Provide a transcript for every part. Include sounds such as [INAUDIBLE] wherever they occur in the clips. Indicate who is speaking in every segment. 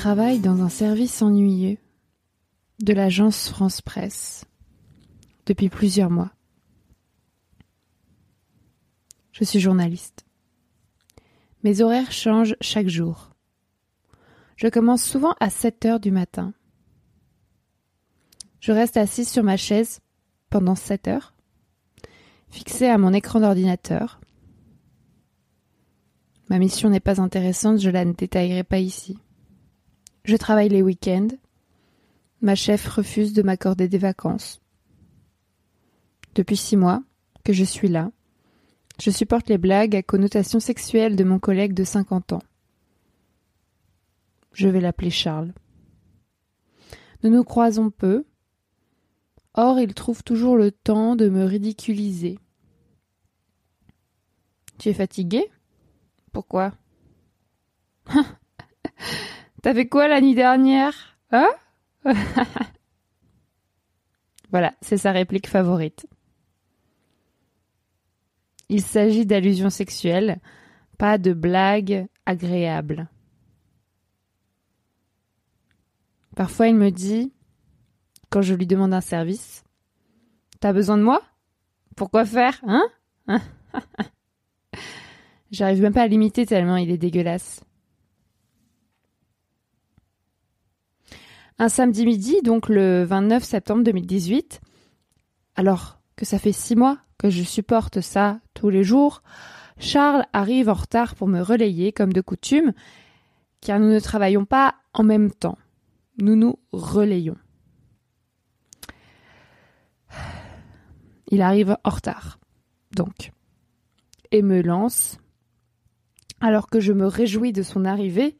Speaker 1: Je travaille dans un service ennuyeux de l'agence France Presse depuis plusieurs mois. Je suis journaliste. Mes horaires changent chaque jour. Je commence souvent à 7 heures du matin. Je reste assise sur ma chaise pendant 7 heures, fixée à mon écran d'ordinateur. Ma mission n'est pas intéressante, je la détaillerai pas ici. Je travaille les week-ends. Ma chef refuse de m'accorder des vacances. Depuis six mois que je suis là, je supporte les blagues à connotation sexuelle de mon collègue de 50 ans. Je vais l'appeler Charles. Nous nous croisons peu. Or, il trouve toujours le temps de me ridiculiser. Tu es fatigué? Pourquoi? [LAUGHS] T'as quoi la nuit dernière? Hein? [LAUGHS] Voilà, c'est sa réplique favorite. Il s'agit d'allusions sexuelles, pas de blagues agréables. Parfois, il me dit, quand je lui demande un service, T'as besoin de moi? Pourquoi faire, hein? [LAUGHS] J'arrive même pas à l'imiter tellement il est dégueulasse. Un samedi midi, donc le 29 septembre 2018, alors que ça fait six mois que je supporte ça tous les jours, Charles arrive en retard pour me relayer comme de coutume, car nous ne travaillons pas en même temps. Nous nous relayons. Il arrive en retard, donc, et me lance, alors que je me réjouis de son arrivée.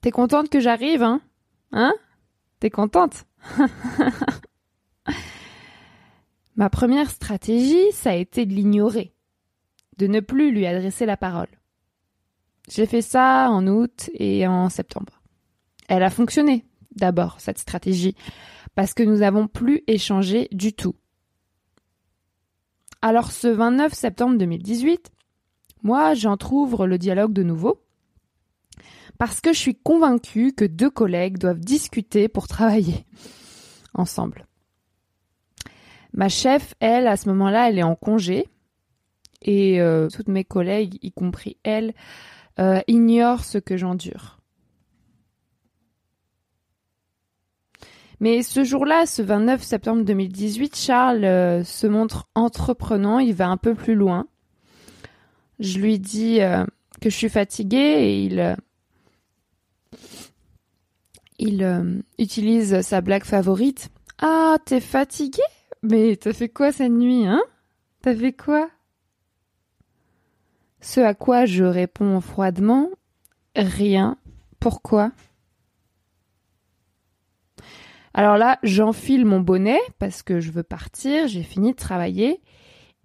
Speaker 1: T'es contente que j'arrive, hein? Hein? T'es contente? Ma première stratégie, ça a été de l'ignorer, de ne plus lui adresser la parole. J'ai fait ça en août et en septembre. Elle a fonctionné, d'abord, cette stratégie, parce que nous n'avons plus échangé du tout. Alors ce 29 septembre 2018, moi j'entr'ouvre le dialogue de nouveau parce que je suis convaincue que deux collègues doivent discuter pour travailler [LAUGHS] ensemble. Ma chef, elle, à ce moment-là, elle est en congé et euh, toutes mes collègues, y compris elle, euh, ignorent ce que j'endure. Mais ce jour-là, ce 29 septembre 2018, Charles euh, se montre entreprenant, il va un peu plus loin. Je lui dis que je suis fatiguée et il il euh, utilise sa blague favorite. Ah, t'es fatigué? Mais t'as fait quoi cette nuit, hein? T'as fait quoi? Ce à quoi je réponds froidement Rien. Pourquoi? Alors là, j'enfile mon bonnet parce que je veux partir, j'ai fini de travailler.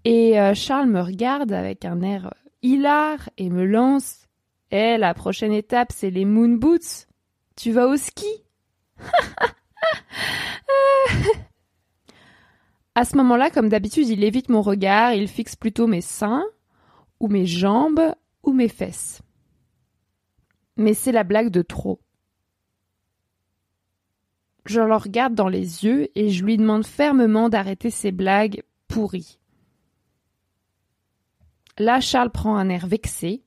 Speaker 1: Et euh, Charles me regarde avec un air hilar et me lance. Eh, la prochaine étape, c'est les moon boots. Tu vas au ski [LAUGHS] À ce moment-là, comme d'habitude, il évite mon regard, il fixe plutôt mes seins, ou mes jambes, ou mes fesses. Mais c'est la blague de trop. Je le regarde dans les yeux et je lui demande fermement d'arrêter ses blagues pourries. Là, Charles prend un air vexé,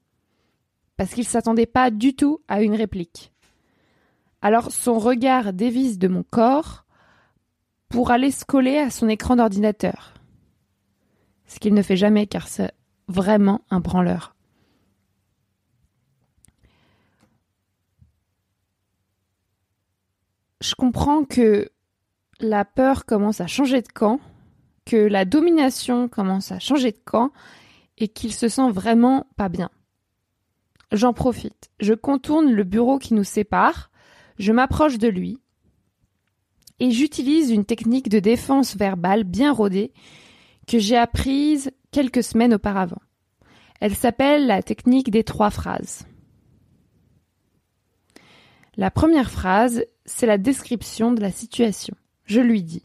Speaker 1: parce qu'il s'attendait pas du tout à une réplique. Alors son regard dévisse de mon corps pour aller se coller à son écran d'ordinateur. Ce qu'il ne fait jamais car c'est vraiment un branleur. Je comprends que la peur commence à changer de camp, que la domination commence à changer de camp et qu'il se sent vraiment pas bien. J'en profite. Je contourne le bureau qui nous sépare je m'approche de lui et j'utilise une technique de défense verbale bien rodée que j'ai apprise quelques semaines auparavant. Elle s'appelle la technique des trois phrases. La première phrase, c'est la description de la situation. Je lui dis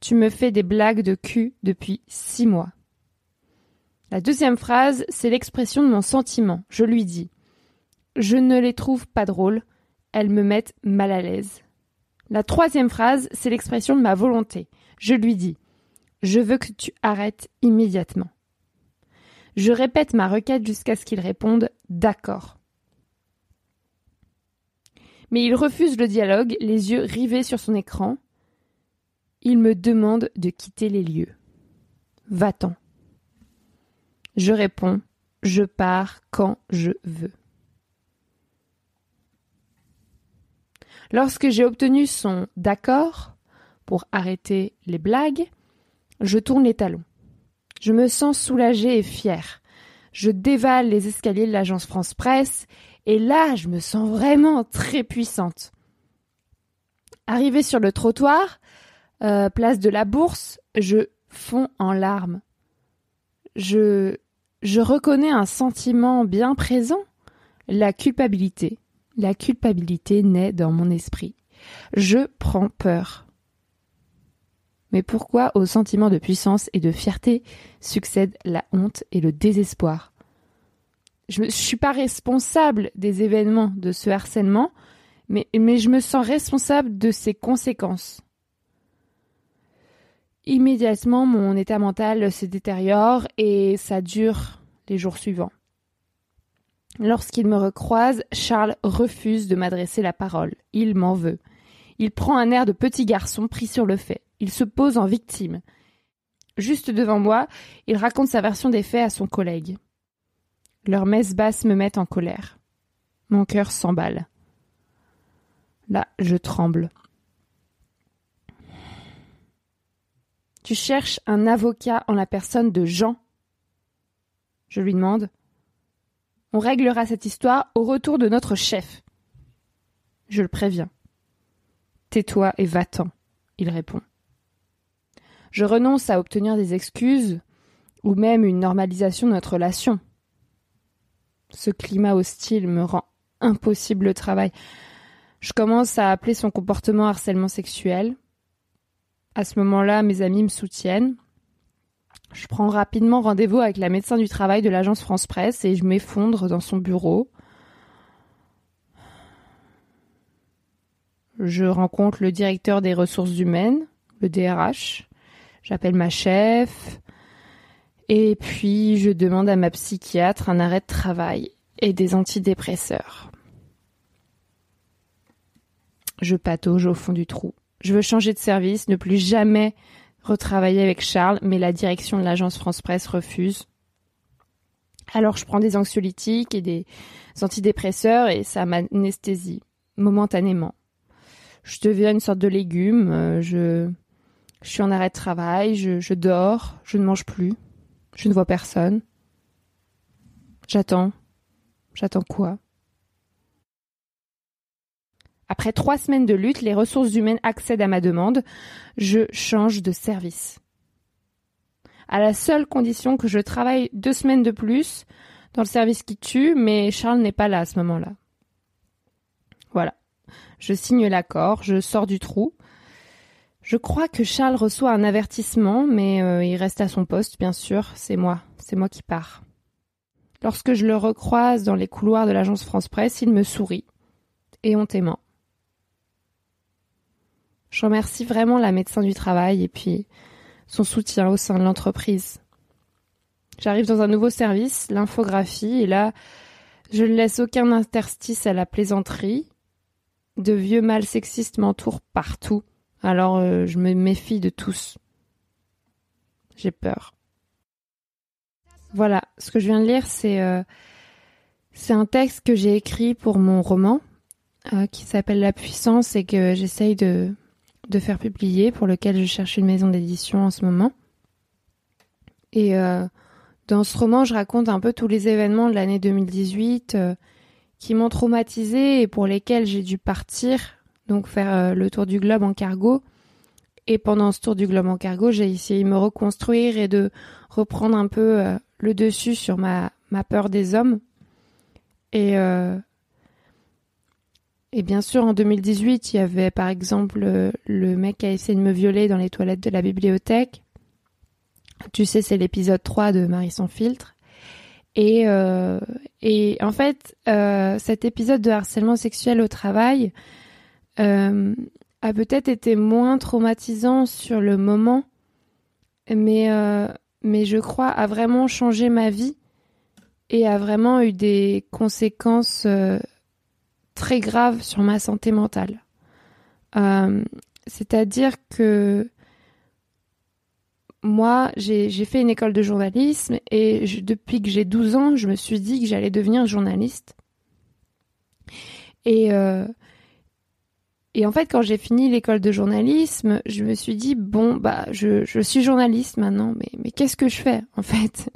Speaker 1: Tu me fais des blagues de cul depuis six mois. La deuxième phrase, c'est l'expression de mon sentiment. Je lui dis Je ne les trouve pas drôles. Elles me mettent mal à l'aise. La troisième phrase, c'est l'expression de ma volonté. Je lui dis Je veux que tu arrêtes immédiatement. Je répète ma requête jusqu'à ce qu'il réponde D'accord. Mais il refuse le dialogue, les yeux rivés sur son écran. Il me demande de quitter les lieux. Va-t'en. Je réponds Je pars quand je veux. Lorsque j'ai obtenu son d'accord pour arrêter les blagues, je tourne les talons. Je me sens soulagée et fière. Je dévale les escaliers de l'agence France Presse et là, je me sens vraiment très puissante. Arrivée sur le trottoir, euh, place de la Bourse, je fonds en larmes. Je, reconnais un sentiment bien présent, la culpabilité. La culpabilité naît dans mon esprit. Je prends peur. Mais pourquoi au sentiment de puissance et de fierté succèdent la honte et le désespoir? Je ne suis pas responsable des événements de ce harcèlement, mais je me sens responsable de ses conséquences. Immédiatement, mon état mental se détériore et ça dure les jours suivants. Lorsqu'il me recroise, Charles refuse de m'adresser la parole. Il m'en veut. Il prend un air de petit garçon pris sur le fait. Il se pose en victime. Juste devant moi, il raconte sa version des faits à son collègue. Leurs messes basses me mettent en colère. Mon cœur s'emballe. Là, je tremble. Tu cherches un avocat en la personne de Jean Je lui demande. On réglera cette histoire au retour de notre chef. Je le préviens. Tais-toi et va-t'en, il répond. Je renonce à obtenir des excuses ou même une normalisation de notre relation. Ce climat hostile me rend impossible le travail. Je commence à appeler son comportement harcèlement sexuel. À ce moment-là, mes amis me soutiennent. Je prends rapidement rendez-vous avec la médecin du travail de l'agence France Presse et je m'effondre dans son bureau. Je rencontre le directeur des ressources humaines, le DRH. J'appelle ma chef. Et puis je demande à ma psychiatre un arrêt de travail et des antidépresseurs. Je patauge au fond du trou. Je veux changer de service, ne plus jamais retravailler avec Charles, mais la direction de l'agence France Presse refuse. Alors je prends des anxiolytiques et des antidépresseurs et ça m'anesthésie momentanément. Je deviens une sorte de légume, euh, je, je suis en arrêt de travail, je dors, je ne mange plus, je ne vois personne. J'attends. J'attends quoi? Après trois semaines de lutte, les ressources humaines accèdent à ma demande. Je change de service. À la seule condition que je travaille deux semaines de plus dans le service qui tue, mais Charles n'est pas là à ce moment-là. Voilà. Je signe l'accord, je sors du trou. Je crois que Charles reçoit un avertissement, mais euh, il reste à son poste, bien sûr. C'est moi, c'est moi qui pars. Lorsque je le recroise dans les couloirs de l'agence France Presse, il me sourit, éhontément. Je remercie vraiment la médecin du travail et puis son soutien au sein de l'entreprise. J'arrive dans un nouveau service, l'infographie, et là, je ne laisse aucun interstice à la plaisanterie. De vieux mâles sexistes m'entourent partout, alors euh, je me méfie de tous. J'ai peur. Voilà, ce que je viens de lire, c'est euh, un texte que j'ai écrit pour mon roman euh, qui s'appelle La puissance et que j'essaye de de faire publier, pour lequel je cherche une maison d'édition en ce moment. Et euh, dans ce roman, je raconte un peu tous les événements de l'année 2018 euh, qui m'ont traumatisé et pour lesquels j'ai dû partir, donc faire euh, le tour du globe en cargo. Et pendant ce tour du globe en cargo, j'ai essayé de me reconstruire et de reprendre un peu le dessus sur ma, ma peur des hommes. Et et bien sûr, en 2018, il y avait par exemple le, mec qui a essayé de me violer dans les toilettes de la bibliothèque. Tu sais, c'est l'épisode 3 de Marie sans filtre. Et, euh, et en fait, euh, cet épisode de harcèlement sexuel au travail euh, a peut-être été moins traumatisant sur le moment, mais, mais je crois a vraiment changé ma vie et a vraiment eu des conséquences très graves sur ma santé mentale. C'est-à-dire que moi, j'ai fait une école de journalisme et depuis que j'ai 12 ans, je me suis dit que j'allais devenir journaliste. Et, euh, et en fait, quand j'ai fini l'école de journalisme, je me suis dit, bon, bah, je, je suis journaliste maintenant, mais, mais qu'est-ce que je fais [LAUGHS] En fait,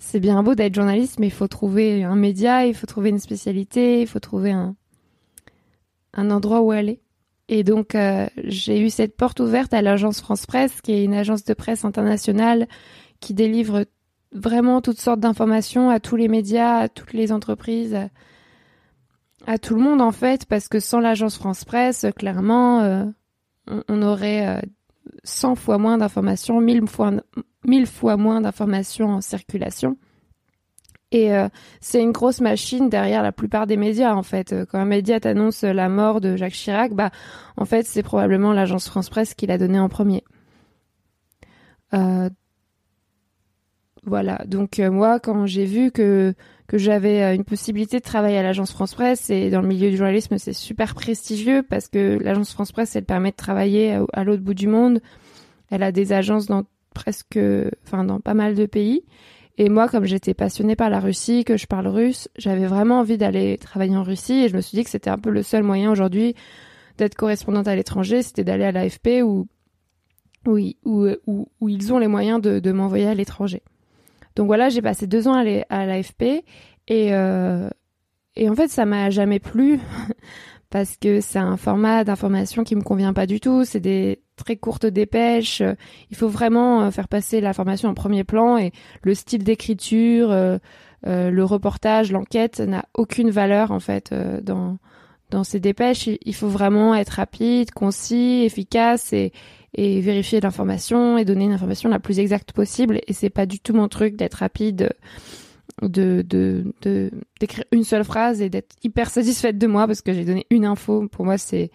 Speaker 1: c'est bien beau d'être journaliste, mais il faut trouver un média, il faut trouver une spécialité, il faut trouver un, un endroit où aller. Et donc, euh, j'ai eu cette porte ouverte à l'agence France Presse, qui est une agence de presse internationale qui délivre vraiment toutes sortes d'informations à tous les médias, à toutes les entreprises, à, tout le monde en fait, parce que sans l'agence France Presse, clairement, euh, on, aurait 100 euh, fois moins d'informations, 1000 fois, 1000 fois moins d'informations en circulation. Et euh, c'est une grosse machine derrière la plupart des médias en fait. Quand un média t'annonce la mort de Jacques Chirac, bah en fait c'est probablement l'agence France Presse qui l'a donné en premier. Euh, voilà. Donc euh, moi quand j'ai vu que que j'avais une possibilité de travailler à l'agence France Presse et dans le milieu du journalisme c'est super prestigieux parce que l'agence France Presse elle permet de travailler à, à l'autre bout du monde. Elle a des agences dans presque, enfin dans pas mal de pays. Et moi, comme j'étais passionnée par la Russie, que je parle russe, j'avais vraiment envie d'aller travailler en Russie et je me suis dit que c'était un peu le seul moyen aujourd'hui d'être correspondante à l'étranger, c'était d'aller à l'AFP où, où, où, ils ont les moyens de, de m'envoyer à l'étranger. Donc voilà, j'ai passé deux ans à l'AFP et, euh, et en fait, ça m'a jamais plu parce que c'est un format d'information qui me convient pas du tout. C'est des très courtes dépêches. Il faut vraiment euh, faire passer l'information en premier plan et le style d'écriture, euh, euh, le reportage, l'enquête n'a aucune valeur en fait dans dans ces dépêches. Il faut vraiment être rapide, concis, efficace et et vérifier l'information et donner une information la plus exacte possible. Et c'est pas du tout mon truc d'être rapide de de d'écrire une seule phrase et d'être hyper satisfaite de moi parce que j'ai donné une info. Pour moi, c'est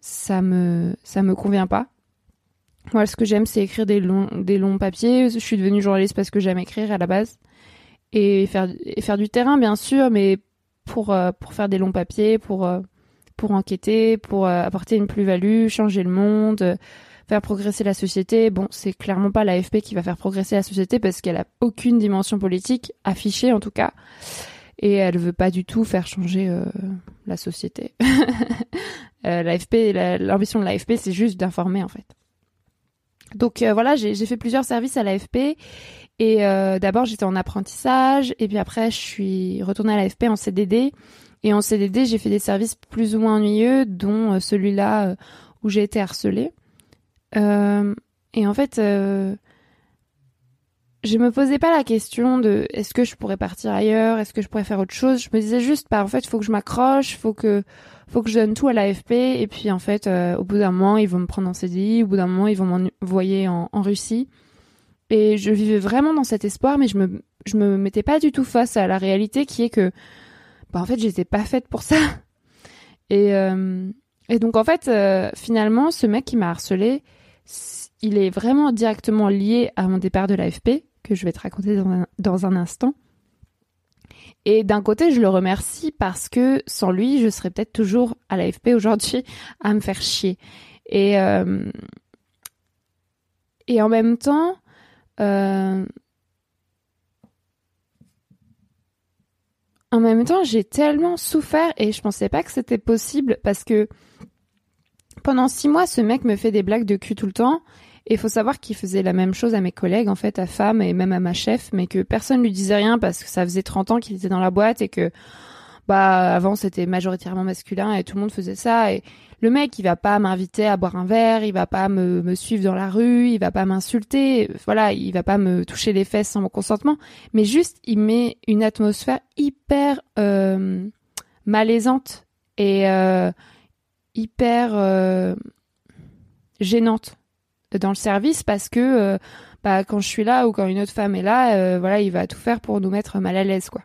Speaker 1: ça me ça me convient pas. Moi, ce que j'aime, c'est écrire des longs des longs papiers. Je suis devenue journaliste parce que j'aime écrire à la base et faire et faire du terrain, bien sûr, mais pour euh, pour faire des longs papiers, pour euh, pour enquêter, pour euh, apporter une plus-value, changer le monde faire progresser la société. Bon, c'est clairement pas l'AFP qui va faire progresser la société parce qu'elle a aucune dimension politique affichée en tout cas. Et elle veut pas du tout faire changer euh, la société. [LAUGHS] euh, L'AFP, l'ambition de l'AFP, c'est juste d'informer en fait. Donc euh, voilà, j'ai fait plusieurs services à l'AFP et euh, d'abord j'étais en apprentissage et puis après je suis retournée à l'AFP en CDD et en CDD j'ai fait des services plus ou moins ennuyeux dont celui-là où j'ai été harcelée. Euh, et en fait, euh, je me posais pas la question de est-ce que je pourrais partir ailleurs, est-ce que je pourrais faire autre chose. Je me disais juste, bah en fait, faut que je m'accroche, faut que faut que je donne tout à l'AFP. Et puis en fait, euh, au bout d'un moment, ils vont me prendre en CDI, au bout d'un moment, ils vont m'envoyer en, en Russie. Et je vivais vraiment dans cet espoir, mais je me je me mettais pas du tout face à la réalité qui est que bah en fait, j'étais pas faite pour ça. [LAUGHS] Et euh, et donc en fait, finalement, ce mec qui m'a harcelé, il est vraiment directement lié à mon départ de l'AFP, que je vais te raconter dans un, instant. Et d'un côté, je le remercie parce que sans lui, je serais peut-être toujours à l'AFP aujourd'hui [LAUGHS] à me faire chier. Et, euh, et en même temps, euh, en même temps, j'ai tellement souffert et je pensais pas que c'était possible parce que pendant six mois, ce mec me fait des blagues de cul tout le temps. Et faut savoir qu'il faisait la même chose à mes collègues, en fait, à femme et même à ma chef, mais que personne lui disait rien parce que ça faisait 30 ans qu'il était dans la boîte et que, bah, avant c'était majoritairement masculin et tout le monde faisait ça. Et le mec, il va pas m'inviter à boire un verre, il va pas me, me suivre dans la rue, il va pas m'insulter, voilà, il va pas me toucher les fesses sans mon consentement, mais juste, il met une atmosphère hyper euh, malaisante et euh, hyper euh, gênante dans le service parce que euh, bah quand je suis là ou quand une autre femme est là, euh, voilà, il va tout faire pour nous mettre mal à l'aise, quoi.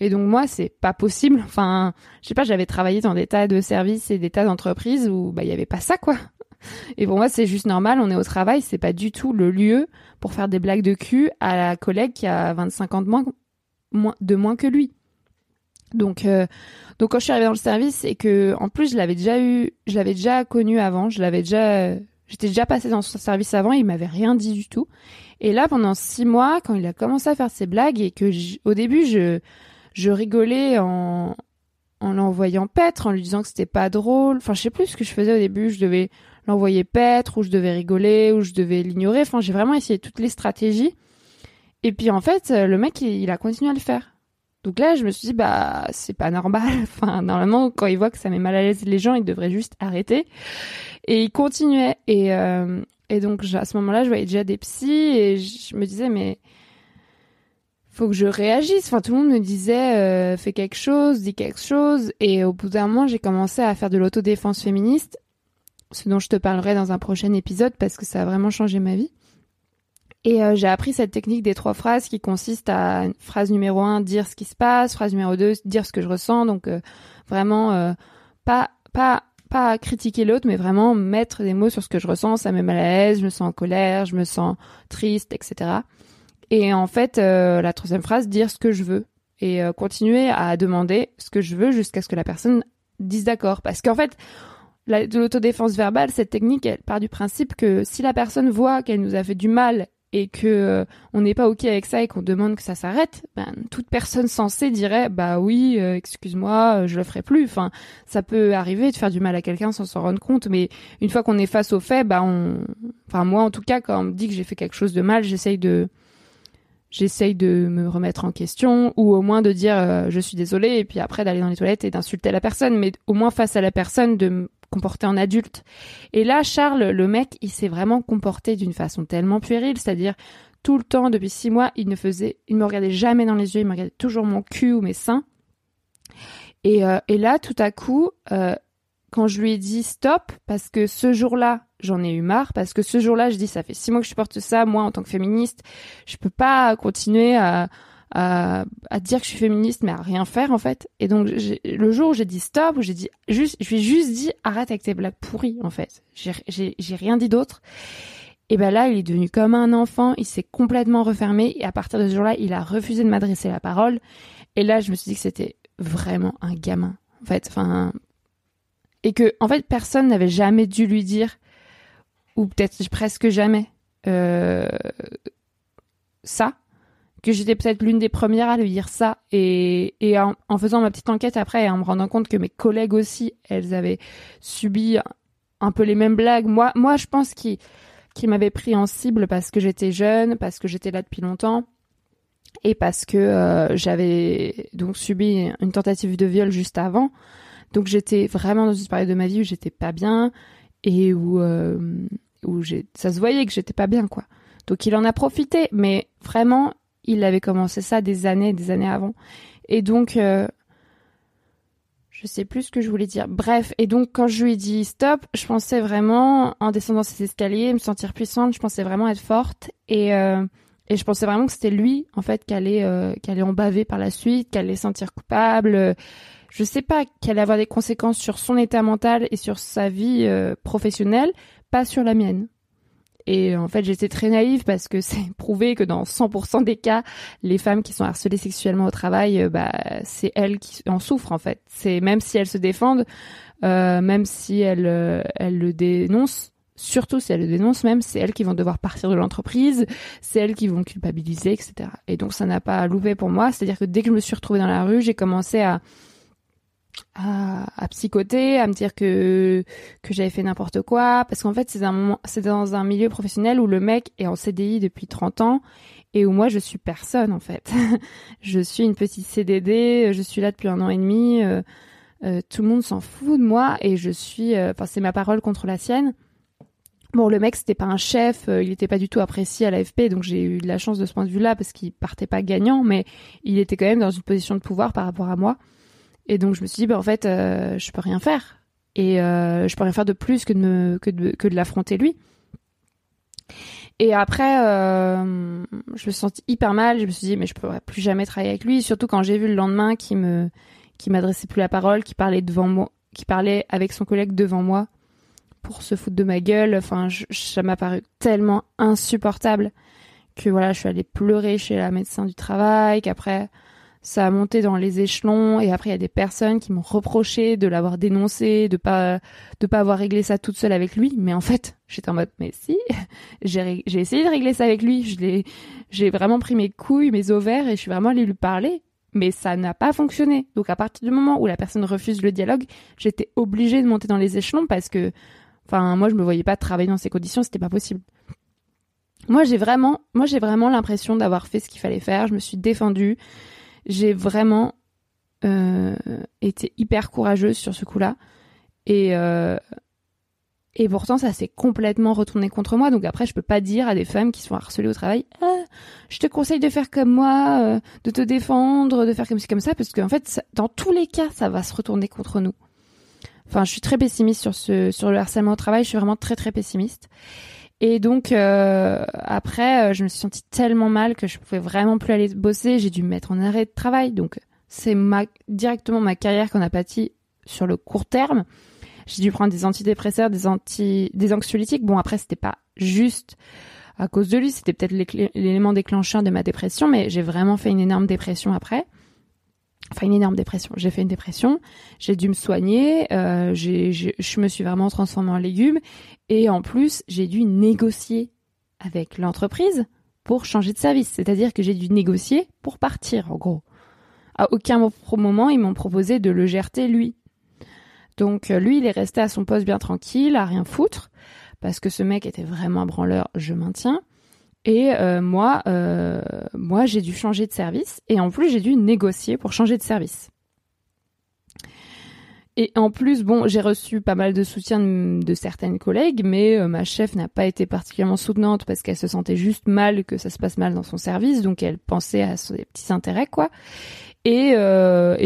Speaker 1: Et donc moi, c'est pas possible. Enfin, je sais pas, j'avais travaillé dans des tas de services et des tas d'entreprises où bah il y avait pas ça, quoi. Et pour moi, c'est juste normal. On est au travail, c'est pas du tout le lieu pour faire des blagues de cul à la collègue qui a 25 ans de moins, de moins que lui. Donc, euh, donc quand je suis arrivée dans le service et que, en plus, je l'avais déjà eu, je l'avais déjà connu avant, je l'avais déjà, j'étais déjà passée dans son service avant, il m'avait rien dit du tout. Et là, pendant six mois, quand il a commencé à faire ses blagues et que, au début, je, je rigolais en, en l'envoyant paître, en lui disant que c'était pas drôle. Enfin, je sais plus ce que je faisais au début. Je devais l'envoyer paître, ou je devais rigoler, ou je devais l'ignorer. Enfin, j'ai vraiment essayé toutes les stratégies. Et puis, en fait, le mec, il a continué à le faire. Donc là, je me suis dit, bah, c'est pas normal. [LAUGHS] Enfin, normalement, quand il voit que ça met mal à l'aise les gens, il devrait juste arrêter. Et il continuait. Et, euh, et donc, à ce moment-là, je voyais déjà des psys et je me disais, mais faut que je réagisse. Enfin, tout le monde me disait, euh, fais quelque chose, dis quelque chose. Et au bout d'un moment, j'ai commencé à faire de l'autodéfense féministe, ce dont je te parlerai dans un prochain épisode parce que ça a vraiment changé ma vie. Et euh, j'ai appris cette technique des trois phrases qui consiste à phrase numéro un, dire ce qui se passe, phrase numéro deux, dire ce que je ressens. Donc euh, vraiment euh, pas pas pas critiquer l'autre, mais vraiment mettre des mots sur ce que je ressens. Ça me met mal à l'aise, je me sens en colère, je me sens triste, etc. Et en fait, la troisième phrase, dire ce que je veux et continuer à demander ce que je veux jusqu'à ce que la personne dise d'accord. Parce qu'en fait, de l'autodéfense verbale, cette technique, elle part du principe que si la personne voit qu'elle nous a fait du mal et que euh, on n'est pas ok avec ça et qu'on demande que ça s'arrête, ben toute personne sensée dirait bah oui, euh, excuse-moi, euh, je le ferai plus. Enfin, ça peut arriver de faire du mal à quelqu'un sans s'en rendre compte, mais une fois qu'on est face au fait, bah on, enfin moi en tout cas quand on me dit que j'ai fait quelque chose de mal, j'essaye de j'essaye de me remettre en question ou au moins de dire je suis désolée et puis après d'aller dans les toilettes et d'insulter la personne, mais au moins face à la personne de comporté en adulte. Et là, Charles, le mec, il s'est vraiment comporté d'une façon tellement puérile, c'est-à-dire tout le temps, depuis six mois, il ne faisait, il me regardait jamais dans les yeux, il me regardait toujours mon cul ou mes seins. Et, euh, et là, tout à coup, euh, quand je lui ai dit stop, parce que ce jour-là, j'en ai eu marre, parce que ce jour-là, je dis ça fait six mois que je porte ça, moi en tant que féministe, je peux pas continuer à, à, à, dire que je suis féministe mais à rien faire en fait. Et donc le jour où j'ai dit stop, où j'ai dit juste, je lui ai juste dit arrête avec tes blagues pourries en fait. J'ai rien dit d'autre. Et ben là, il est devenu comme un enfant, il s'est complètement refermé et à partir de ce jour-là, il a refusé de m'adresser la parole. Et là, je me suis dit que c'était vraiment un gamin en fait, enfin et que en fait personne n'avait jamais dû lui dire ou peut-être presque jamais euh, ça que j'étais peut-être l'une des premières à lui dire ça. Et, et en, faisant ma petite enquête après et en me rendant compte que mes collègues aussi elles avaient subi un peu les mêmes blagues. Moi moi je pense qu'il qu'il m'avait pris en cible parce que j'étais jeune parce que j'étais là depuis longtemps et parce que euh, j'avais donc subi une tentative de viol juste avant. Donc j'étais vraiment dans une période de ma vie où j'étais pas bien et où euh, où ça se voyait que j'étais pas bien quoi. Donc il en a profité mais vraiment il avait commencé ça des années, des années avant. Et donc, euh, je sais plus ce que je voulais dire. Bref, et donc quand je lui ai dit stop, je pensais vraiment, en descendant ces escaliers, me sentir puissante, je pensais vraiment être forte. Et, euh, et je pensais vraiment que c'était lui, en fait, qui allait, euh, allait en baver par la suite, qui allait se sentir coupable. Je sais pas, qu'elle allait avoir des conséquences sur son état mental et sur sa vie professionnelle, pas sur la mienne. Et en fait, j'étais très naïve parce que [LAUGHS] c'est prouvé que dans 100% des cas, les femmes qui sont harcelées sexuellement au travail, euh, bah, c'est elles qui en souffrent en fait. C'est même si elles se défendent, euh, même si elles, euh, elles le dénoncent, surtout si elles le dénoncent même, c'est elles qui vont devoir partir de l'entreprise, c'est elles qui vont culpabiliser, etc. Et donc ça n'a pas loupé pour moi. C'est-à-dire que dès que je me suis retrouvée dans la rue, j'ai commencé à à, à, psychoter, à me dire que que j'avais fait n'importe quoi, parce qu'en fait c'est un moment, c'est dans un milieu professionnel où le mec est en CDI depuis 30 ans et où moi je suis personne en fait. [LAUGHS] je suis une petite CDD, je suis là depuis un an et demi, euh, euh, tout le monde s'en fout de moi et je suis, euh, enfin c'est ma parole contre la sienne. Bon, le mec, c'était pas un chef, il était pas du tout apprécié à l'AFP, donc j'ai eu de la chance de ce point de vue-là parce qu'il partait pas gagnant, mais il était quand même dans une position de pouvoir par rapport à moi. Et donc je me suis dit, bah, en fait, euh, je peux rien faire. Et euh, je peux rien faire de plus que de, l'affronter lui. Et après, euh, je me suis hyper mal. Je me suis dit, mais je pourrais plus jamais travailler avec lui. Surtout quand j'ai vu le lendemain qu'il me, qui m'adressait plus la parole, qui parlait devant moi, qui parlait avec son collègue devant moi pour se foutre de ma gueule. Enfin, ça m'a paru tellement insupportable que voilà, je suis allée pleurer chez la médecin du travail. Qu'après, ça a monté dans les échelons et après il y a des personnes qui m'ont reproché de l'avoir dénoncé, de pas de pas avoir réglé ça toute seule avec lui, mais en fait, j'étais en mode mais si, [LAUGHS] j'ai essayé de régler ça avec lui, je l'ai j'ai vraiment pris mes couilles, mes ovaires et je suis vraiment allée lui parler, mais ça n'a pas fonctionné. Donc à partir du moment où la personne refuse le dialogue, j'étais obligée de monter dans les échelons parce que enfin moi je me voyais pas travailler dans ces conditions, c'était pas possible. Moi j'ai vraiment moi j'ai vraiment l'impression d'avoir fait ce qu'il fallait faire, je me suis défendue j'ai vraiment euh, été hyper courageuse sur ce coup-là. Et, euh, et pourtant, ça s'est complètement retourné contre moi. Donc après, je peux pas dire à des femmes qui sont harcelées au travail, ah, je te conseille de faire comme moi, euh, de te défendre, de faire comme ci comme ça, parce qu'en fait, dans tous les cas, ça va se retourner contre nous. Enfin, je suis très pessimiste sur ce sur le harcèlement au travail. Je suis vraiment très très pessimiste. Et donc euh, après, euh, je me suis sentie tellement mal que je pouvais vraiment plus aller bosser. J'ai dû me mettre en arrêt de travail. Donc c'est ma, directement ma carrière qu'on a pâti sur le court terme. J'ai dû prendre des antidépresseurs, des anti, des anxiolytiques. Bon après c'était pas juste à cause de lui, c'était peut-être l'élément déclencheur de ma dépression, mais j'ai vraiment fait une énorme dépression après enfin une énorme dépression. J'ai fait une dépression, j'ai dû me soigner, euh, je me suis vraiment transformée en légume et en plus j'ai dû négocier avec l'entreprise pour changer de service. C'est-à-dire que j'ai dû négocier pour partir en gros. À aucun moment ils m'ont proposé de le gerter lui. Donc euh, lui il est resté à son poste bien tranquille, à rien foutre, parce que ce mec était vraiment un branleur, je maintiens. Et euh, moi, euh, moi, j'ai dû changer de service et en plus, j'ai dû négocier pour changer de service. Et en plus, bon, j'ai reçu pas mal de soutien de, certaines collègues, mais euh, ma chef n'a pas été particulièrement soutenante parce qu'elle se sentait juste mal que ça se passe mal dans son service, donc elle pensait à ses petits intérêts, quoi. Et,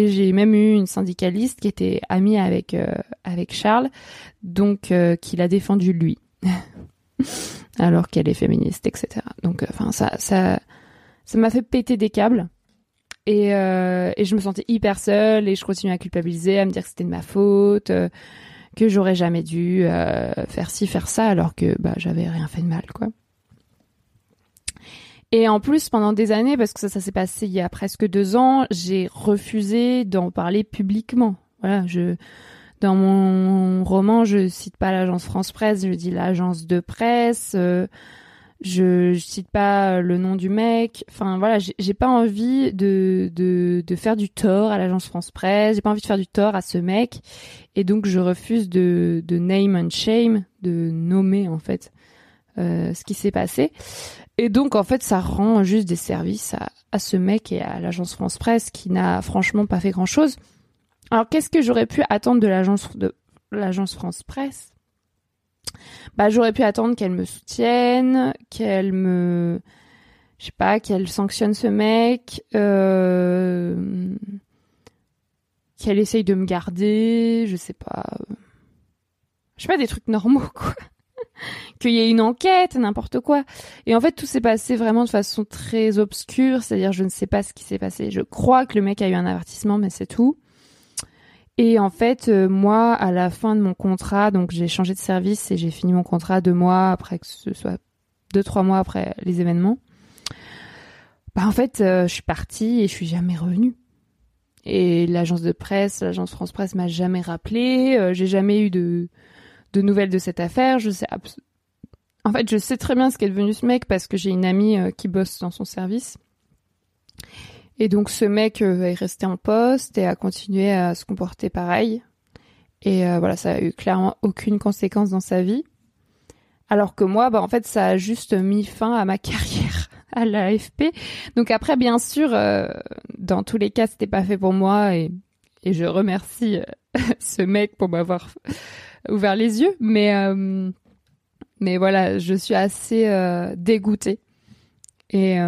Speaker 1: j'ai même eu une syndicaliste qui était amie avec avec Charles, donc qui l'a défendu lui. [LAUGHS] [LAUGHS] alors qu'elle est féministe, etc. Donc, euh, enfin, ça, ça, ça m'a fait péter des câbles. Et, euh, et je me sentais hyper seule et je continuais à culpabiliser, à me dire que c'était de ma faute, euh, que j'aurais jamais dû faire ci, faire ça, alors que bah, j'avais rien fait de mal, quoi. Et en plus, pendant des années, parce que ça, ça s'est passé il y a presque deux ans, j'ai refusé d'en parler publiquement. Voilà, je, dans mon roman, je cite pas l'agence France Presse, je dis l'agence de presse. Euh, je, je, cite pas le nom du mec. Enfin voilà, j'ai pas envie de, de, de faire du tort à l'agence France Presse. J'ai pas envie de faire du tort à ce mec. Et donc je refuse de, de name and shame, de nommer en fait euh, ce qui s'est passé. Et donc en fait ça rend juste des services à, à ce mec et à l'agence France Presse qui n'a franchement pas fait grand chose. Alors, qu'est-ce que j'aurais pu attendre de l'agence de l'agence France Presse? Bah, j'aurais pu attendre qu'elle me soutienne, qu'elle me, je sais pas, qu'elle sanctionne ce mec, euh... qu'elle essaye de me garder, je sais pas, je sais pas des trucs normaux [LAUGHS] quoi. qu'il y ait une enquête, n'importe quoi. Et en fait, tout s'est passé vraiment de façon très obscure, c'est-à-dire je ne sais pas ce qui s'est passé. Je crois que le mec a eu un avertissement, mais c'est tout. Et en fait, euh, moi, à la fin de mon contrat, donc j'ai changé de service et j'ai fini mon contrat deux mois après que ce soit deux trois mois après les événements. Bah en fait, euh, je suis partie et je suis jamais revenue. Et l'agence de presse, l'agence France Presse m'a jamais rappelé. Euh, j'ai jamais eu de de nouvelles de cette affaire. Je sais en fait, je sais très bien ce qu'est devenu ce mec parce que j'ai une amie qui bosse dans son service et donc ce mec euh, est resté en poste et a continué à se comporter pareil. Et euh, voilà, ça a eu clairement aucune conséquence dans sa vie. Alors que moi, bah en fait, ça a juste mis fin à ma [LAUGHS] carrière à l'AFP. Donc après, bien sûr, euh, dans tous les cas, c'était pas fait pour moi et, et je remercie [LAUGHS] ce mec pour m'avoir [LAUGHS] ouvert les yeux. Mais mais voilà, je suis assez dégoûtée et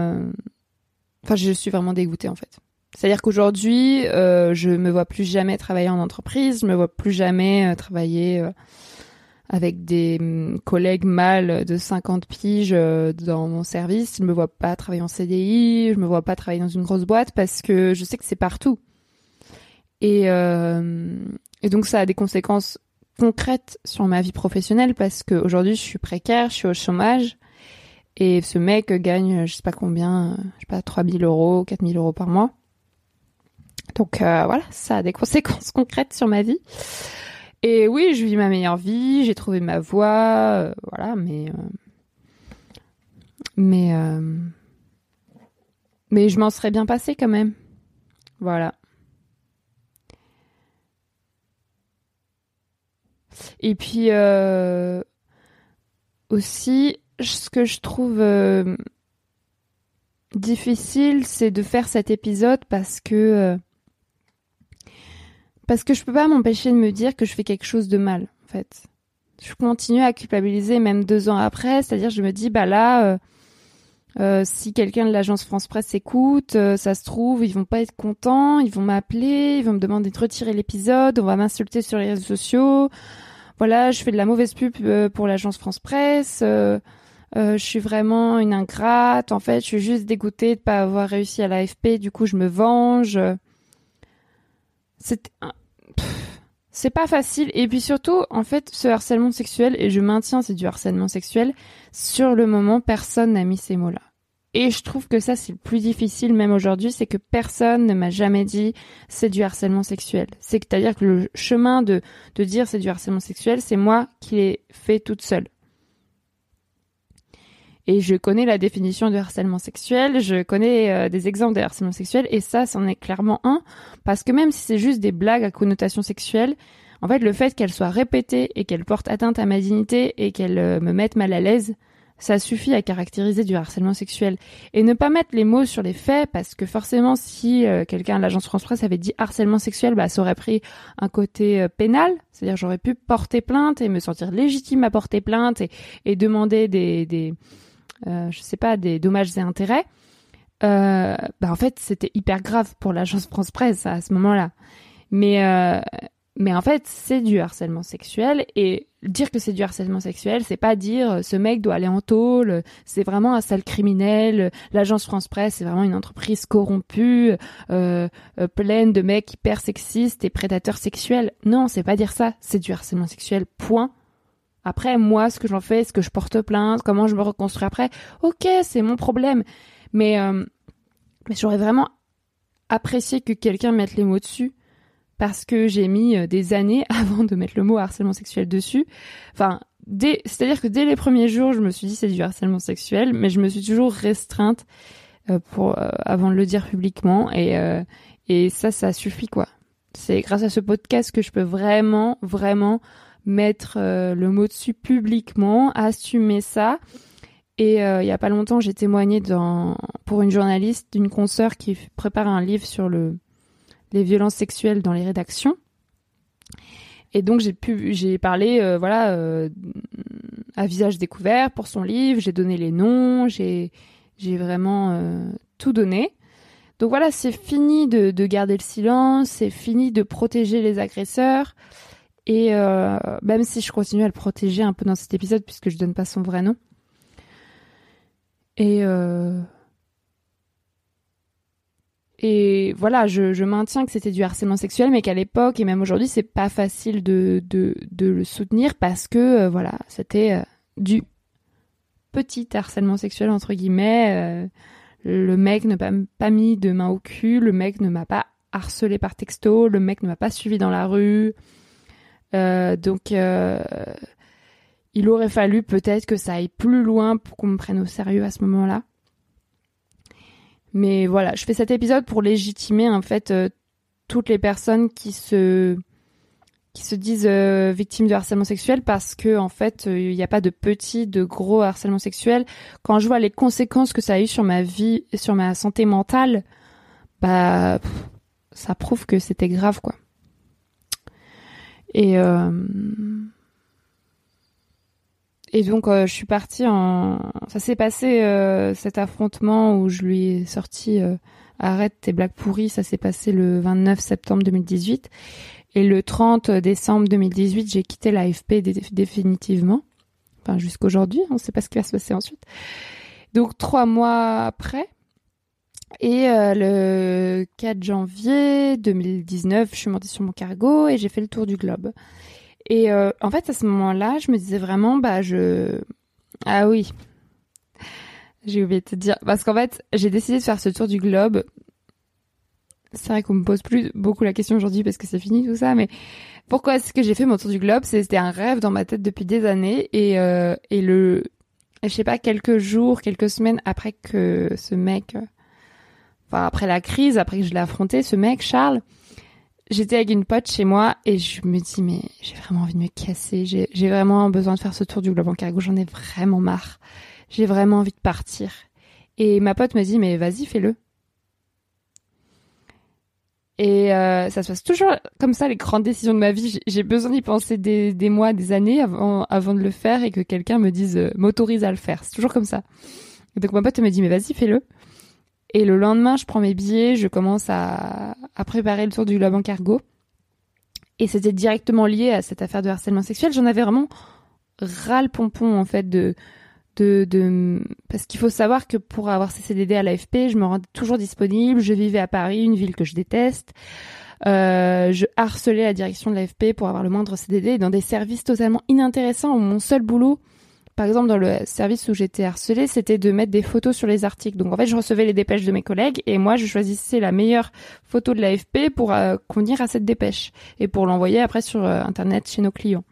Speaker 1: Enfin, je suis vraiment dégoûtée en fait. C'est-à-dire qu'aujourd'hui, euh, je me vois plus jamais travailler en entreprise, je me vois plus jamais euh, travailler euh, avec des hum, collègues mâles de 50 piges euh, dans mon service. Je me vois pas travailler en CDI, je me vois pas travailler dans une grosse boîte parce que je sais que c'est partout. Et, et donc ça a des conséquences concrètes sur ma vie professionnelle parce qu'aujourd'hui je suis précaire, je suis au chômage et ce mec gagne je sais pas combien, je sais pas 3000 euros, 4000 euros par mois. Donc euh, voilà, ça a des conséquences [LAUGHS] concrètes sur ma vie. Et oui, je vis ma meilleure vie, j'ai trouvé ma voie, euh, voilà, mais euh, mais euh, mais je m'en serais bien passé quand même. Voilà. Et puis aussi, ce que je trouve difficile, c'est de faire cet épisode parce que parce que je peux pas m'empêcher de me dire que je fais quelque chose de mal, en fait. Je continue à culpabiliser même deux ans après, c'est-à-dire je me dis bah là, euh, euh, si quelqu'un de l'agence France Presse écoute, euh, ça se trouve ils vont pas être contents, ils vont m'appeler, ils vont me demander de retirer l'épisode, on va m'insulter sur les réseaux sociaux. Voilà, je fais de la mauvaise pub pour l'agence France Presse. Je suis vraiment une ingrate. En fait, je suis juste dégoûtée de pas avoir réussi à l'AFP. Du coup, je me venge. C'est c'est pas facile. Et puis surtout en fait ce harcèlement sexuel et je maintiens c'est du harcèlement sexuel sur le moment personne n'a mis ces mots là et je trouve que ça c'est le plus difficile même aujourd'hui c'est que personne ne m'a jamais dit c'est du harcèlement sexuel. C'est à dire que le chemin de de dire c'est du harcèlement sexuel c'est moi qui l'ai fait toute seule et je connais la définition du harcèlement sexuel, je connais euh, des exemples de harcèlement sexuel, et ça, c'en est clairement un, parce que même si c'est juste des blagues à connotation sexuelle, en fait, le fait qu'elles soient répétées et qu'elles portent atteinte à ma dignité et qu'elles euh, me mettent mal à l'aise, ça suffit à caractériser du harcèlement sexuel. Et ne pas mettre les mots sur les faits, parce que forcément, si euh, quelqu'un à l'agence France Presse avait dit harcèlement sexuel, bah, ça aurait pris un côté pénal, c'est-à-dire j'aurais pu porter plainte et me sentir légitime à porter plainte et, et demander des, des euh, je sais pas, des dommages et intérêts, euh, bah en fait c'était hyper grave pour l'agence France Presse à ce moment-là. Mais euh, mais en fait c'est du harcèlement sexuel et dire que c'est du harcèlement sexuel, c'est pas dire euh, ce mec doit aller en tôle, c'est vraiment un sale criminel. L'agence France Presse c'est vraiment une entreprise corrompue, pleine de mecs hyper sexistes et prédateurs sexuels. Non, c'est pas dire ça, c'est du harcèlement sexuel. Point après, moi, ce que j'en fais, est-ce que je porte plainte, comment je me reconstruis après, ok, c'est mon problème. Mais, euh, mais j'aurais vraiment apprécié que quelqu'un mette les mots dessus parce que j'ai mis euh, des années [LAUGHS] avant de mettre le mot harcèlement sexuel dessus. Enfin, c'est-à-dire que dès les premiers jours, je me suis dit c'est du harcèlement sexuel, mais je me suis toujours restreinte euh, pour avant de le dire publiquement et et ça, ça suffit quoi. C'est grâce à ce podcast que je peux vraiment, vraiment mettre euh, le mot dessus publiquement, assumer ça. Et euh, il y a pas longtemps, j'ai témoigné dans, pour une journaliste d'une consoeur qui prépare un livre sur le, les violences sexuelles dans les rédactions. Et donc j'ai pu, j'ai parlé, euh, voilà, à visage découvert pour son livre. J'ai donné les noms, j'ai, j'ai vraiment tout donné. Donc voilà, c'est fini de, de garder le silence, c'est fini de protéger les agresseurs. Et euh, même si je continue à le protéger un peu dans cet épisode, puisque je donne pas son vrai nom. Et euh, et voilà, je, je maintiens que c'était du harcèlement sexuel, mais qu'à l'époque et même aujourd'hui, c'est pas facile de, de, de, le soutenir parce que euh, voilà, c'était du petit harcèlement sexuel entre guillemets. le mec ne m'a pas mis de main au cul, le mec ne m'a pas harcelé par texto, le mec ne m'a pas suivi dans la rue. Euh, donc, euh, il aurait fallu peut-être que ça aille plus loin pour qu'on me prenne au sérieux à ce moment-là. Mais voilà, je fais cet épisode pour légitimer en fait euh, toutes les personnes qui se disent victimes de harcèlement sexuel parce que en fait il n'y a pas de petit, de gros harcèlement sexuel. Quand je vois les conséquences que ça a eu sur ma vie sur ma santé mentale, bah ça prouve que c'était grave quoi. Et euh, et donc euh, je suis partie en. Ça s'est passé euh, cet affrontement où je lui ai sorti arrête tes blagues pourries. Ça s'est passé le 29 septembre 2018. et le 30 décembre 2018, j'ai quitté l'AFP définitivement. Enfin, jusqu'aujourd'hui, on ne sait pas ce qui va se passer ensuite. Donc, trois mois après, et euh, le 4 janvier 2019, je suis montée sur mon cargo et j'ai fait le tour du globe. Et euh, en fait, à ce moment-là, je me disais vraiment, bah, je... Ah oui, j'ai oublié de te dire. Parce qu'en fait, j'ai décidé de faire ce tour du globe. C'est vrai qu'on me pose plus beaucoup la question aujourd'hui parce que c'est fini tout ça, mais pourquoi est-ce que j'ai fait mon tour du globe? C'était un rêve dans ma tête depuis des années et, euh, et le... Je sais pas, quelques jours, quelques semaines après que ce mec après la crise, après que je l'ai affronté, ce mec, Charles, j'étais avec une pote chez moi et je me dis, mais j'ai vraiment envie de me casser. J'ai vraiment besoin de faire ce tour du globe en cargo. J'en ai vraiment marre. J'ai vraiment envie de partir. Et ma pote me dit, mais vas-y, fais-le. Et euh, ça se passe toujours comme ça, les grandes décisions de ma vie. J'ai besoin d'y penser des, mois, des années avant, avant de le faire et que quelqu'un me dise, euh, m'autorise à le faire. C'est toujours comme ça. Donc ma pote me dit, mais vas-y, fais-le. Et le lendemain, je prends mes billets, je commence à, préparer le tour du globe en cargo. Et c'était directement lié à cette affaire de harcèlement sexuel. J'en avais vraiment ras le pompon, en fait, de, de, de... parce qu'il faut savoir que pour avoir ces CDD à l'AFP, je me rendais toujours disponible. Je vivais à Paris, une ville que je déteste. Euh, je harcelais la direction de l'AFP pour avoir le moindre CDD dans des services totalement inintéressants où mon seul boulot, par exemple, dans le service où j'étais harcelée, c'était de mettre des photos sur les articles. Donc en fait, je recevais les dépêches de mes collègues et moi, je choisissais la meilleure photo de l'AFP pour euh, convenir à cette dépêche et pour l'envoyer après sur euh, Internet chez nos clients.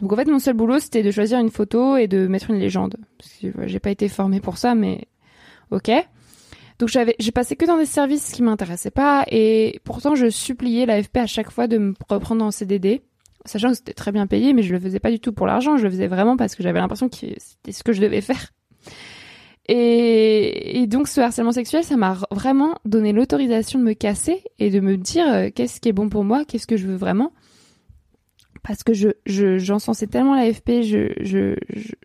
Speaker 1: Donc en fait, mon seul boulot, c'était de choisir une photo et de mettre une légende. Parce que j'ai pas été formée pour ça, mais ok. Donc j'avais, j'ai passé que dans des services qui m'intéressaient pas et pourtant je suppliais l'AFP à chaque fois de me reprendre en CDD sachant que c'était très bien payé, mais je le faisais pas du tout pour l'argent, je le faisais vraiment parce que j'avais l'impression que c'était ce que je devais faire. Et, donc ce harcèlement sexuel, ça m'a vraiment donné l'autorisation de me casser et de me dire euh, qu'est-ce qui est bon pour moi, qu'est-ce que je veux vraiment. Parce que je, je j'encensais tellement l'AFP, je, je,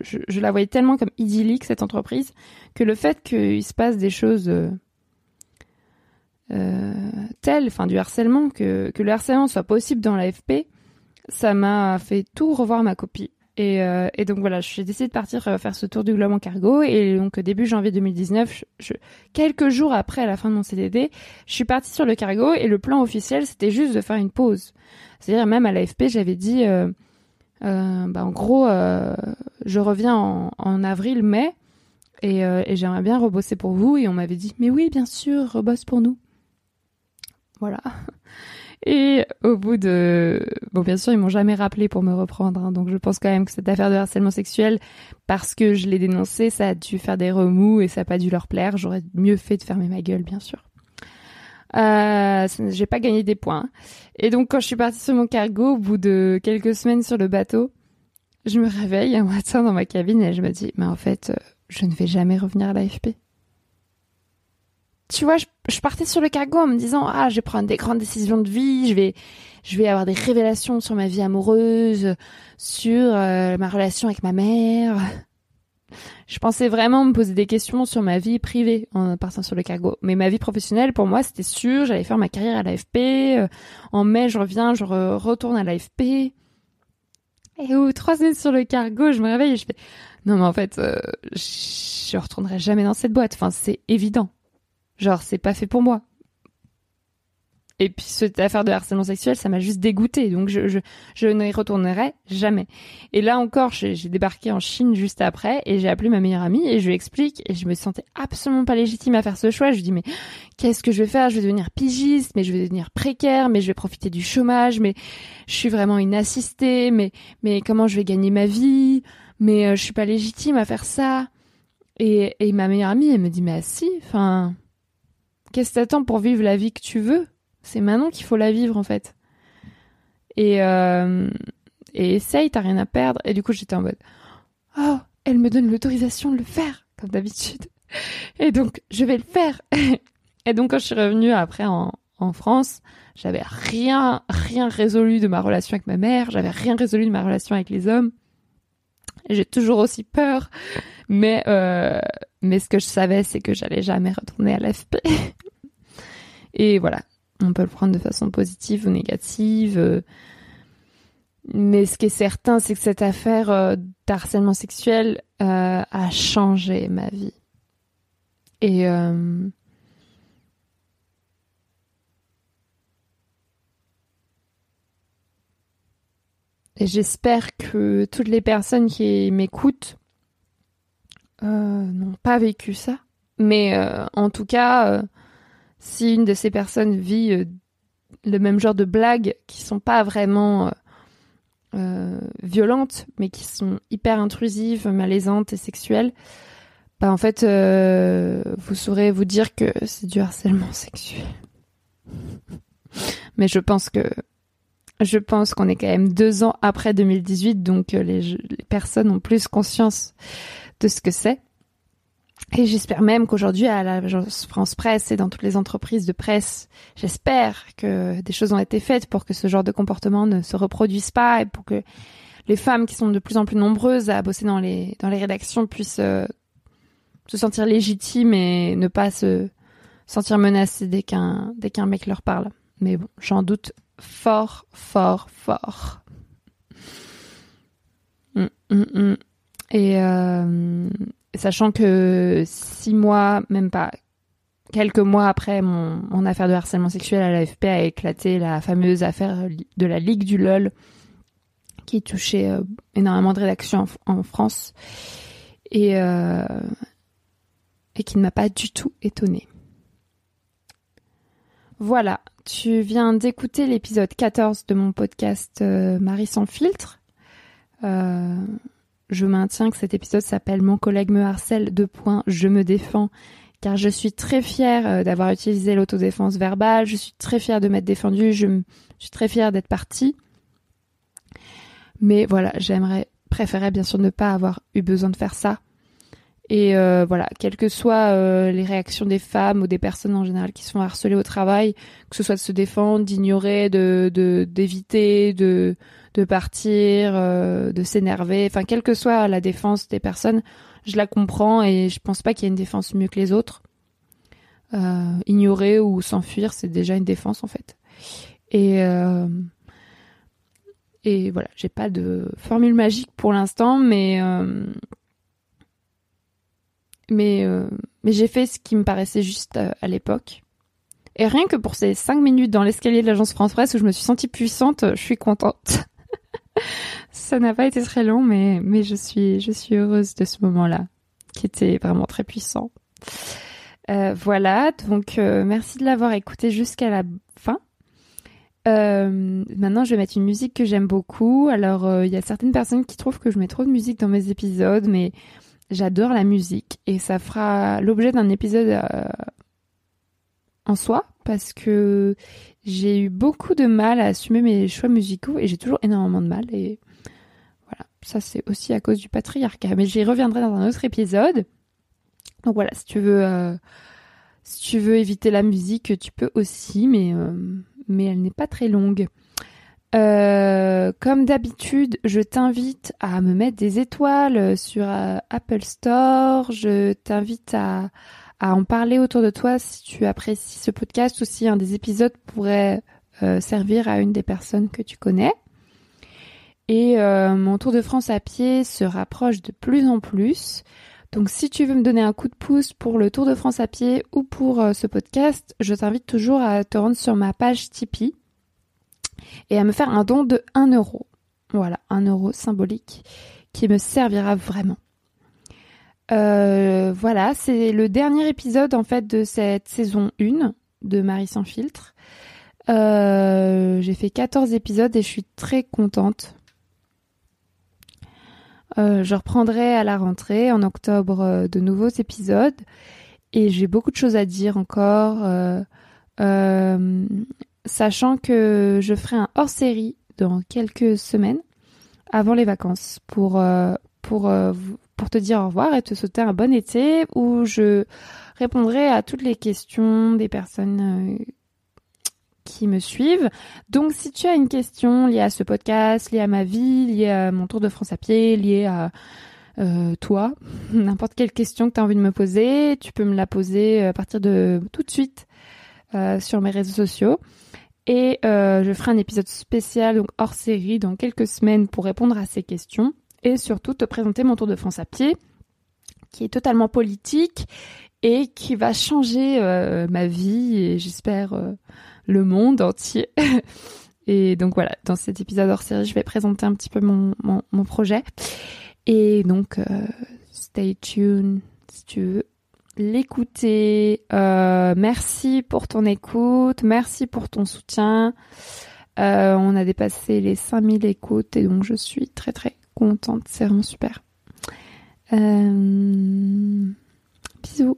Speaker 1: je, je, la voyais tellement comme idyllique cette entreprise que le fait qu'il se passe des choses euh, euh, telles, enfin du harcèlement, que, que le harcèlement soit possible dans l'AFP, ça m'a fait tout revoir ma copie. Et, euh, donc voilà, j'ai décidé de partir euh, faire ce tour du globe en cargo. Et donc début janvier 2019, je, quelques jours après la fin de mon CDD, je suis partie sur le cargo et le plan officiel c'était juste de faire une pause. C'est-à-dire même à l'AFP, j'avais dit, euh, euh, bah, en gros, euh, je reviens en, en avril-mai et, et j'aimerais bien rebosser pour vous. Et on m'avait dit, mais oui, bien sûr, rebosse pour nous. Voilà. Et au bout de... Bon, bien sûr, ils m'ont jamais rappelé pour me reprendre. Hein, donc je pense quand même que cette affaire de harcèlement sexuel, parce que je l'ai dénoncé, ça a dû faire des remous et ça n'a pas dû leur plaire. J'aurais mieux fait de fermer ma gueule, bien sûr. Euh, j'ai pas gagné des points. Et donc quand je suis partie sur mon cargo, au bout de quelques semaines sur le bateau, je me réveille un matin dans ma cabine et je me dis, mais en fait, euh, je ne vais jamais revenir à l'AFP tu vois, je, partais sur le cargo en me disant ah, je vais prendre des grandes décisions de vie, je vais je vais avoir des révélations sur ma vie amoureuse, sur euh, ma relation avec ma mère. Je pensais vraiment me poser des questions sur ma vie privée en partant sur le cargo. Mais ma vie professionnelle, pour moi, c'était sûr. J'allais faire ma carrière à l'AFP. Euh, en mai, je reviens, je retourne à l'AFP. Et au trois semaines sur le cargo, je me réveille et je fais non mais en fait, euh, je retournerai jamais dans cette boîte. Enfin, c'est évident. Genre, c'est pas fait pour moi. Et puis cette affaire de harcèlement sexuel, ça m'a juste dégoûté, donc je, n'y retournerai jamais. Et là encore, j'ai débarqué en Chine juste après et j'ai appelé ma meilleure amie et je lui explique et je me sentais absolument pas légitime à faire ce choix. Je lui dis mais qu'est-ce que je vais faire? Je vais devenir pigiste, mais je vais devenir précaire, mais je vais profiter du chômage, mais je suis vraiment inassistée, mais mais comment je vais gagner ma vie? Mais euh, je suis pas légitime à faire ça. Et, et ma meilleure amie, elle me dit mais si, enfin Qu'est-ce que t'attends pour vivre la vie que tu veux? C'est maintenant qu'il faut la vivre en fait. Et, euh, et essaye, t'as rien à perdre. Et du coup, j'étais en mode Oh, elle me donne l'autorisation de le faire, comme d'habitude. Et donc, je vais le faire. [LAUGHS] et donc, quand je suis revenue après en, en France, j'avais rien, rien résolu de ma relation avec ma mère, j'avais rien résolu de ma relation avec les hommes. J'ai toujours aussi peur, mais euh, mais ce que je savais, c'est que j'allais jamais retourner à l'FP. [LAUGHS] Et voilà. On peut le prendre de façon positive ou négative. Mais ce qui est certain, c'est que cette affaire d'harcèlement sexuel a changé ma vie. Et Et j'espère que toutes les personnes qui m'écoutent euh, n'ont pas vécu ça. Mais euh, en tout cas, euh, si une de ces personnes vit le même genre de blagues qui sont pas vraiment violentes, mais qui sont hyper intrusives, malaisantes et sexuelles, bah en fait, vous saurez vous dire que c'est du harcèlement sexuel. [LAUGHS] mais je pense que je pense qu'on est quand même deux ans après 2018, donc euh, les, personnes ont plus conscience de ce que c'est. Et j'espère même qu'aujourd'hui, à l'agence France Presse et dans toutes les entreprises de presse, j'espère que des choses ont été faites pour que ce genre de comportement ne se reproduise pas et pour que les femmes qui sont de plus en plus nombreuses à bosser dans les, dans les rédactions puissent euh, se sentir légitimes et ne pas se sentir menacées dès qu'un, mec leur parle. Mais bon, j'en doute fort, fort, fort. Mm, mm, mm. Et euh, sachant que six mois, même pas quelques mois après mon, affaire de harcèlement sexuel à l'AFP a éclaté la fameuse affaire de la Ligue du LOL qui touchait euh, énormément de rédactions en, France et, euh, et qui ne m'a pas du tout étonnée. Voilà, tu viens d'écouter l'épisode 14 de mon podcast euh, Marie sans filtre. Je maintiens que cet épisode s'appelle Mon collègue me harcèle, deux points, je me défends, car je suis très fière euh, d'avoir utilisé l'autodéfense verbale, je suis très fière de m'être défendue, je, suis très fière d'être partie. Mais voilà, j'aimerais, préférer bien sûr ne pas avoir eu besoin de faire ça. Et euh, voilà, quelles que soient euh, les réactions des femmes ou des personnes en général qui sont harcelées au travail, que ce soit de se défendre, d'ignorer, de d'éviter, de, de, partir, euh, de s'énerver, enfin quelle que soit la défense des personnes, je la comprends et je pense pas qu'il y ait une défense mieux que les autres. ignorer ou s'enfuir, c'est déjà une défense en fait. Et et voilà, j'ai pas de formule magique pour l'instant, mais mais, euh, mais j'ai fait ce qui me paraissait juste euh, à, l'époque. Et rien que pour ces cinq minutes dans l'escalier de l'agence France Presse où je me suis sentie puissante, je suis contente. [LAUGHS] [LAUGHS] Ça n'a pas été très long, mais, mais je suis, je suis heureuse de ce moment-là, qui était vraiment très puissant. Euh, voilà, donc merci de l'avoir écouté jusqu'à la fin. maintenant, je vais mettre une musique que j'aime beaucoup. Alors, il y a certaines personnes qui trouvent que je mets trop de musique dans mes épisodes, mais J'adore la musique et ça fera l'objet d'un épisode euh, en soi parce que j'ai eu beaucoup de mal à assumer mes choix musicaux et j'ai toujours énormément de mal et voilà, ça c'est aussi à cause du patriarcat. Mais j'y reviendrai dans un autre épisode. Donc voilà, si tu veux, euh, si tu veux éviter la musique, tu peux aussi, mais euh, mais elle n'est pas très longue. Euh, comme d'habitude, je t'invite à me mettre des étoiles sur euh, Apple Store. Je t'invite à, en parler autour de toi si tu apprécies ce podcast ou si un des épisodes pourrait euh, servir à une des personnes que tu connais. Et mon Tour de France à pied se rapproche de plus en plus. Donc si tu veux me donner un coup de pouce pour le Tour de France à pied ou pour ce podcast, je t'invite toujours à te rendre sur ma page Tipeee et à me faire un don de 1 euro. Voilà, 1 euro symbolique qui me servira vraiment. Euh, voilà, c'est le dernier épisode en fait de cette saison 1 de Marie sans filtre. Euh, j'ai fait 14 épisodes et je suis très contente. Euh, je reprendrai à la rentrée en octobre de nouveaux épisodes et j'ai beaucoup de choses à dire encore sachant que je ferai un hors-série dans quelques semaines avant les vacances pour euh, euh, pour te dire au revoir et te souhaiter un bon été où je répondrai à toutes les questions des personnes euh, qui me suivent. Donc si tu as une question liée à ce podcast, liée à ma vie, liée à mon tour de France à pied, liée à toi, [LAUGHS] n'importe quelle question que tu as envie de me poser, tu peux me la poser à partir de tout de suite sur mes réseaux sociaux. Et je ferai un épisode spécial, donc hors série, dans quelques semaines pour répondre à ces questions. Et surtout te présenter mon Tour de France à pied, qui est totalement politique et qui va changer ma vie et j'espère le monde entier. [LAUGHS] Et donc voilà, dans cet épisode hors série, je vais présenter un petit peu mon, mon, projet. Et donc, euh, stay tuned si tu veux l'écouter. Euh, merci pour ton écoute, merci pour ton soutien. Euh, on a dépassé les 5000 écoutes et donc je suis très très contente, c'est vraiment super. bisous.